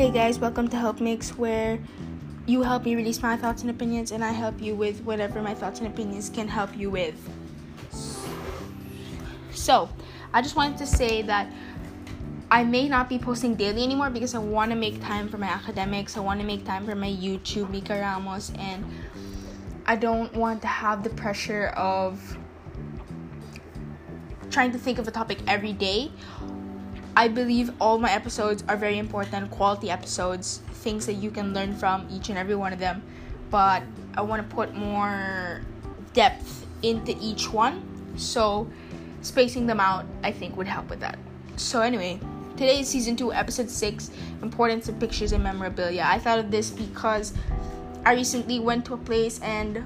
Hey guys, welcome to Help Mix, where you help me release my thoughts and opinions, and I help you with whatever my thoughts and opinions can help you with. So, I just wanted to say that I may not be posting daily anymore because I want to make time for my academics. I want to make time for my YouTube, Mika Ramos, and I don't want to have the pressure of trying to think of a topic every day. I believe all my episodes are very important, quality episodes, things that you can learn from each and every one of them. But I want to put more depth into each one. So, spacing them out, I think, would help with that. So, anyway, Today is season 2, episode 6 Importance of Pictures and Memorabilia. I thought of this because I recently went to a place and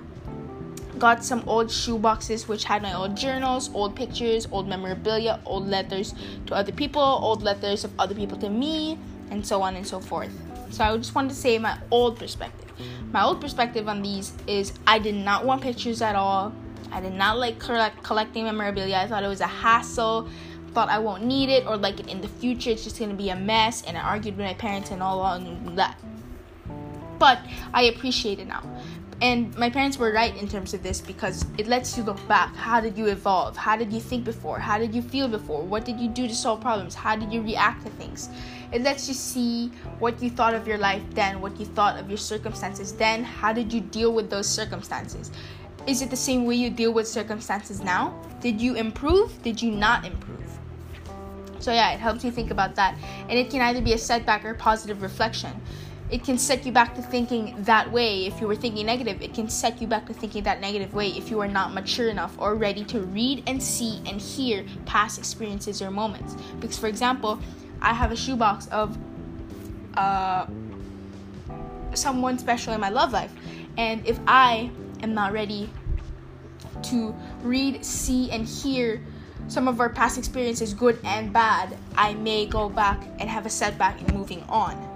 got some old shoe boxes which had my old journals, old pictures, old memorabilia, old letters to other people, old letters of other people to me, and so on and so forth. So I just wanted to say my old perspective. My old perspective on these is I did not want pictures at all. I did not like collect- collecting memorabilia. I thought it was a hassle thought I won't need it or like it in the future. It's just gonna be a mess. And I argued with my parents and all on that. But I appreciate it now. And my parents were right in terms of this because it lets you look back. How did you evolve? How did you think before? How did you feel before? What did you do to solve problems? How did you react to things? It lets you see what you thought of your life then, what you thought of your circumstances then. How did you deal with those circumstances? Is it the same way you deal with circumstances now? Did you improve? Did you not improve? So, yeah, it helps you think about that. And it can either be a setback or positive reflection. It can set you back to thinking that way if you were thinking negative. It can set you back to thinking that negative way if you are not mature enough or ready to read and see and hear past experiences or moments. Because, for example, I have a shoebox of uh, someone special in my love life. And if I am not ready to read, see, and hear some of our past experiences, good and bad, I may go back and have a setback in moving on.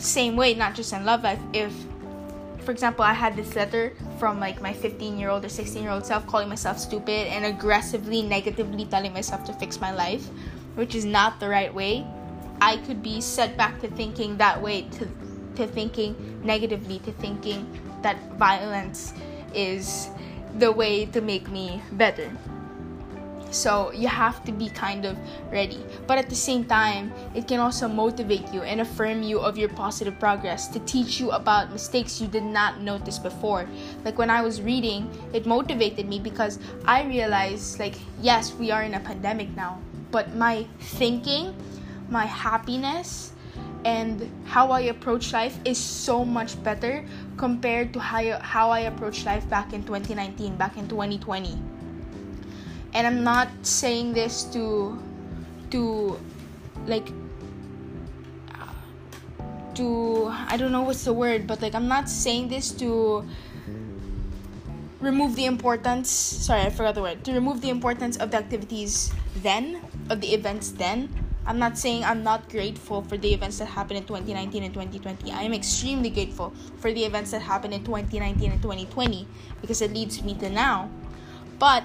Same way, not just in love life. If, for example, I had this letter from like my 15 year old or 16 year old self calling myself stupid and aggressively, negatively telling myself to fix my life, which is not the right way, I could be set back to thinking that way, to, to thinking negatively, to thinking that violence is the way to make me better. So you have to be kind of ready. But at the same time, it can also motivate you and affirm you of your positive progress to teach you about mistakes you did not notice before. Like when I was reading, it motivated me because I realized like yes, we are in a pandemic now, but my thinking, my happiness, and how I approach life is so much better compared to how, how I approached life back in 2019, back in 2020 and i'm not saying this to to like to i don't know what's the word but like i'm not saying this to remove the importance sorry i forgot the word to remove the importance of the activities then of the events then. I'm not saying i'm not grateful for the events that happened in 2019 and 2020 i am extremely grateful for the events that happened in 2019 and 2020 because it leads me to now. But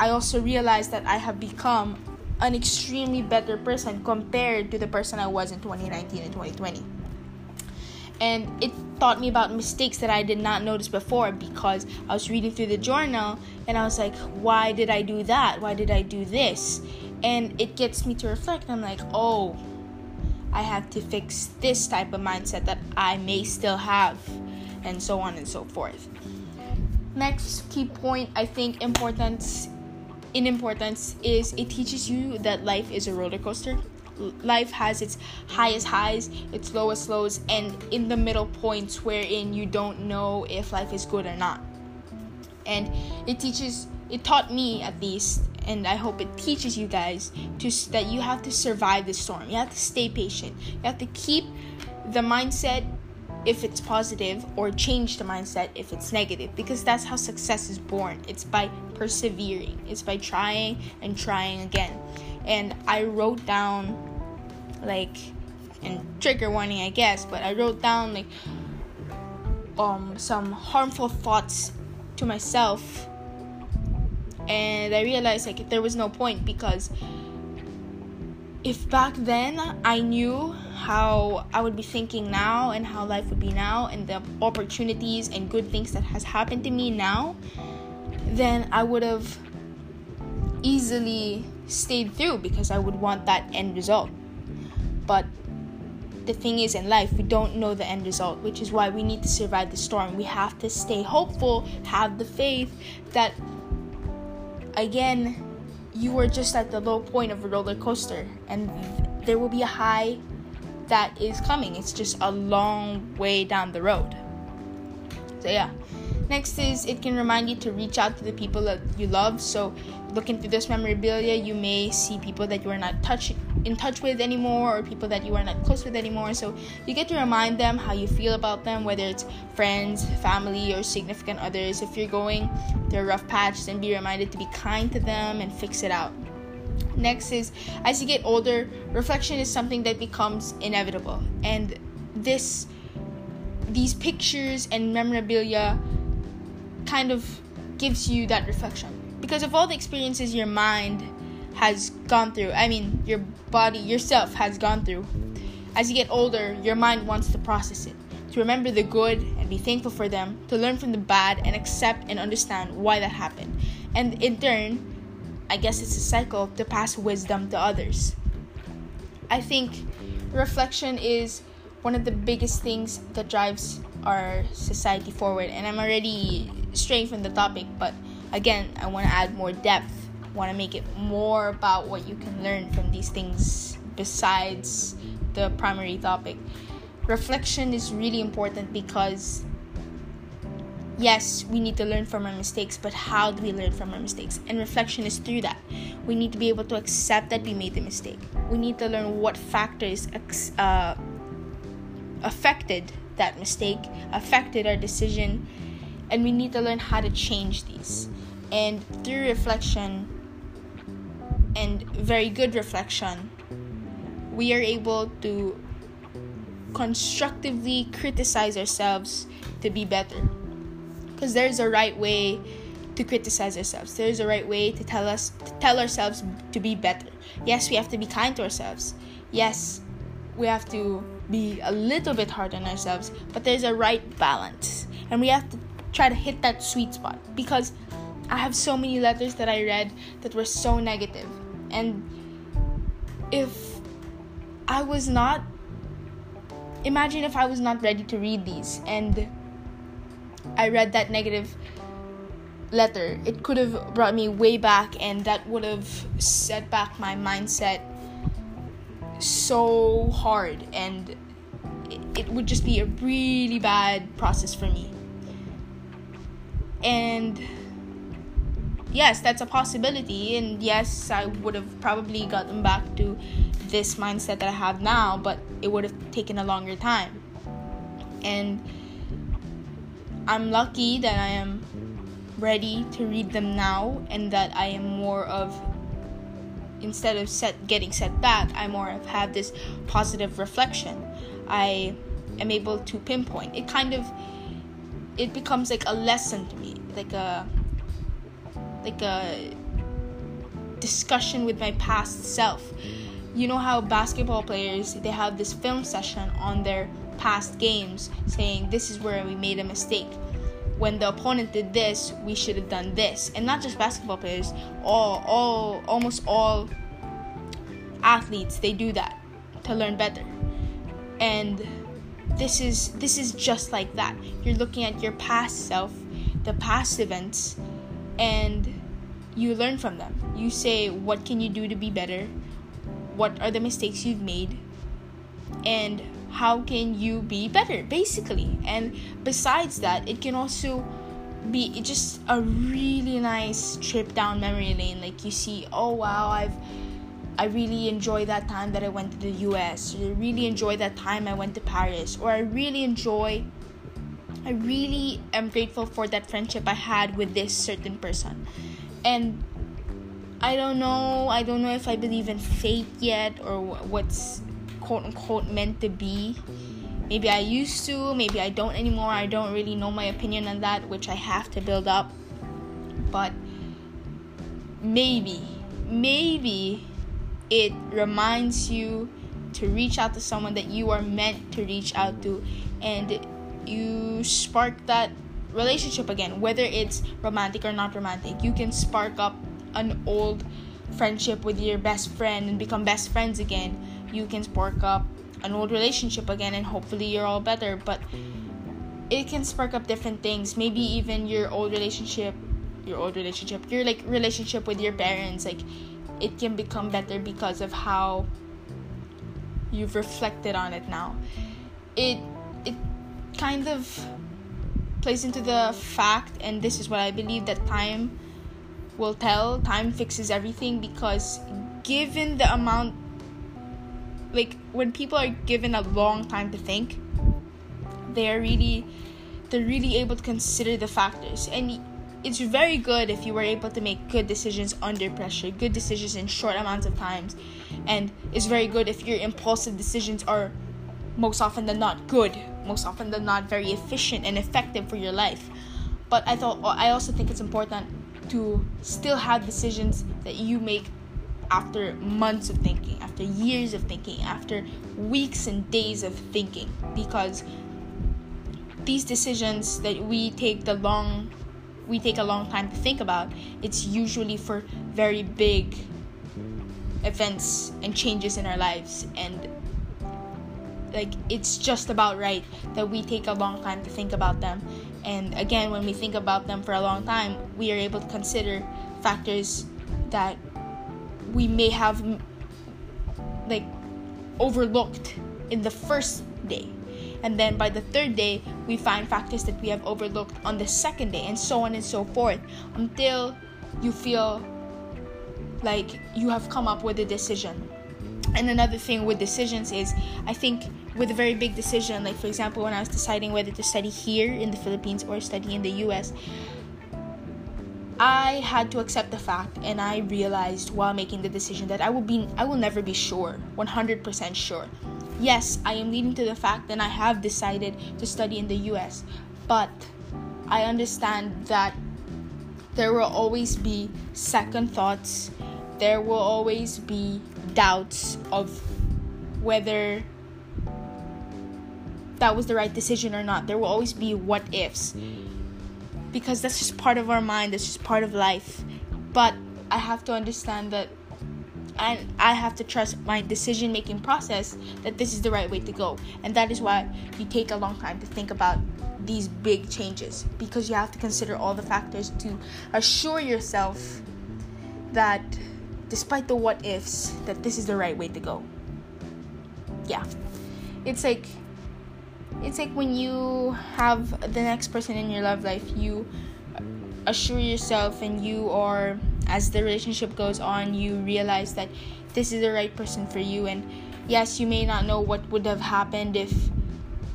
I also realized that I have become an extremely better person compared to the person I was in 2019 and 2020. And it taught me about mistakes that I did not notice before because I was reading through the journal and I was like, why did I do that? Why did I do this? And it gets me to reflect. I'm like, oh, I have to fix this type of mindset that I may still have, and so on and so forth. Next key point, I think importance in importance is it teaches you that life is a roller coaster. Life has its highest highs, its lowest lows, and in the middle points wherein you don't know if life is good or not. And it teaches, it taught me at least, and I hope it teaches you guys to that you have to survive the storm. You have to stay patient. You have to keep the mindset if it's positive or change the mindset if it's negative because that's how success is born. It's by persevering. It's by trying and trying again. And i wrote down like and trigger warning i guess but i wrote down like um some harmful thoughts to myself. And i realized like there was no point because if back then I knew how I would be thinking now and how life would be now and the opportunities and good things that has happened to me now, then I would have easily stayed through because I would want that end result. But the thing is in life we don't know the end result which is why we need to survive the storm we have to stay hopeful have the faith that again you are just at the low point of a roller coaster and there will be a high that is coming. It's just a long way down the road. So, yeah. Next is it can remind you to reach out to the people that you love. So, looking through this memorabilia, you may see people that you are not touch in touch with anymore, or people that you are not close with anymore. So, you get to remind them how you feel about them, whether it's friends, family, or significant others. If you're going through a rough patch, then be reminded to be kind to them and fix it out. Next is as you get older, reflection is something that becomes inevitable, and this these pictures and memorabilia kind of gives you that reflection because of all the experiences your mind has gone through. I mean, your body, yourself has gone through. As you get older, your mind wants to process it, to remember the good and be thankful for them, to learn from the bad and accept and understand why that happened. And in turn, I guess it's a cycle to pass wisdom to others. I think reflection is one of the biggest things that drives our society forward. And I'm already straying from the topic, but again, I want to add more depth. Want to make it more about what you can learn from these things besides the primary topic. Reflection is really important because yes, we need to learn from our mistakes, but how do we learn from our mistakes? And reflection is through that. We need to be able to accept that we made the mistake. We need to learn what factors uh, affected that mistake, affected our decision, and we need to learn how to change these. And through reflection and very good reflection, we are able to constructively criticize ourselves to be better. Because there's a right way to criticize ourselves. There's a right way to tell us to tell ourselves to be better. Yes, we have to be kind to ourselves. Yes, we have to be a little bit hard on ourselves, but there's a right balance. And we have to try to hit that sweet spot because I have so many letters that I read that were so negative. And if I was not imagine if I was not ready to read these and I read that negative letter, it could have brought me way back and that would have set back my mindset so hard and it would just be a really bad process for me and yes, that's a possibility. And yes, I would have probably gotten back to this mindset that I have now, but it would have taken a longer time. And I'm lucky that I am ready to read them now and that I am more of instead of set getting set back, I more have this positive reflection. I am able to pinpoint. It kind of it becomes like a lesson to me, like a like a discussion with my past self. You know how basketball players they have this film session on their past games saying this is where we made a mistake. When the opponent did this, we should have done this. And not just basketball players, all all almost all athletes they do that to learn better. And this is this is just like that you're looking at your past self the past events and you learn from them you say what can you do to be better what are the mistakes you've made and how can you be better basically and besides that it can also be just a really nice trip down memory lane like you see oh wow i've I really enjoy that time that I went to the US, I really enjoy that time I went to Paris, or I really enjoy, I really am grateful for that friendship I had with this certain person. And I don't know, I don't know if I believe in fate yet or what's quote unquote meant to be. Maybe I used to, maybe I don't anymore. I don't really know my opinion on that, which I have to build up. But maybe, maybe it reminds you to reach out to someone that you are meant to reach out to and you spark that relationship again whether it's romantic or not romantic you can spark up an old friendship with your best friend and become best friends again you can spark up an old relationship again and hopefully you're all better but it can spark up different things. Maybe even your old relationship your old relationship your like relationship with your parents like it can become better because of how you've reflected on it now. It it kind of plays into the fact and this is what i believe that time will tell. Time fixes everything because given the amount like when people are given a long time to think they're really they're really able to consider the factors. And it's very good if you were able to make good decisions under pressure good decisions in short amounts of times. And it's very good if your impulsive decisions are most often than not good most often than not very efficient and effective for your life. But i thought i also think it's important to still have decisions that you make after months of thinking, after years of thinking, after weeks and days of thinking, because these decisions that we take the long we take a long time to think about it's usually for very big events and changes in our lives. And like it's just about right that we take a long time to think about them. And again when we think about them for a long time we are able to consider factors that we may have like overlooked in the first day. And then by the third day we find factors that we have overlooked on the second day and so on and so forth until you feel like you have come up with a decision. And another thing with decisions is i think with a very big decision like for example when i was deciding whether to study here in the philippines or study in the us I had to accept the fact and I realized while making the decision that I will be I will never be sure, 100% sure. Yes, I am leading to the fact that I have decided to study in the US, but I understand that there will always be second thoughts. There will always be doubts of whether that was the right decision or not. There will always be what ifs hmm. Because that's just part of our mind, that's just part of life. But I have to understand that and I have to trust my decision making process that this is the right way to go. And that is why you take a long time to think about these big changes because you have to consider all the factors to assure yourself that despite the what ifs that this is the right way to go. Yeah. It's like it's like when you have the next person in your love life, you assure yourself and you are as the relationship goes on, you realize that this is the right person for you and yes, you may not know what would have happened if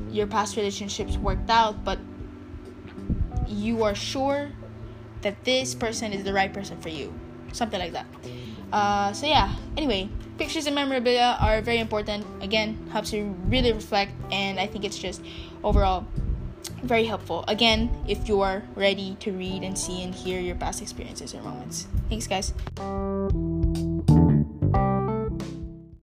your past relationships worked out, but you are sure that this person is the right person for you. Something like that. Uh, so yeah, anyway, pictures and memorabilia are very important. Again, helps you really reflect, and I think it's just overall very helpful. Again, if you are ready to read and see and hear your past experiences and moments. Thanks, guys.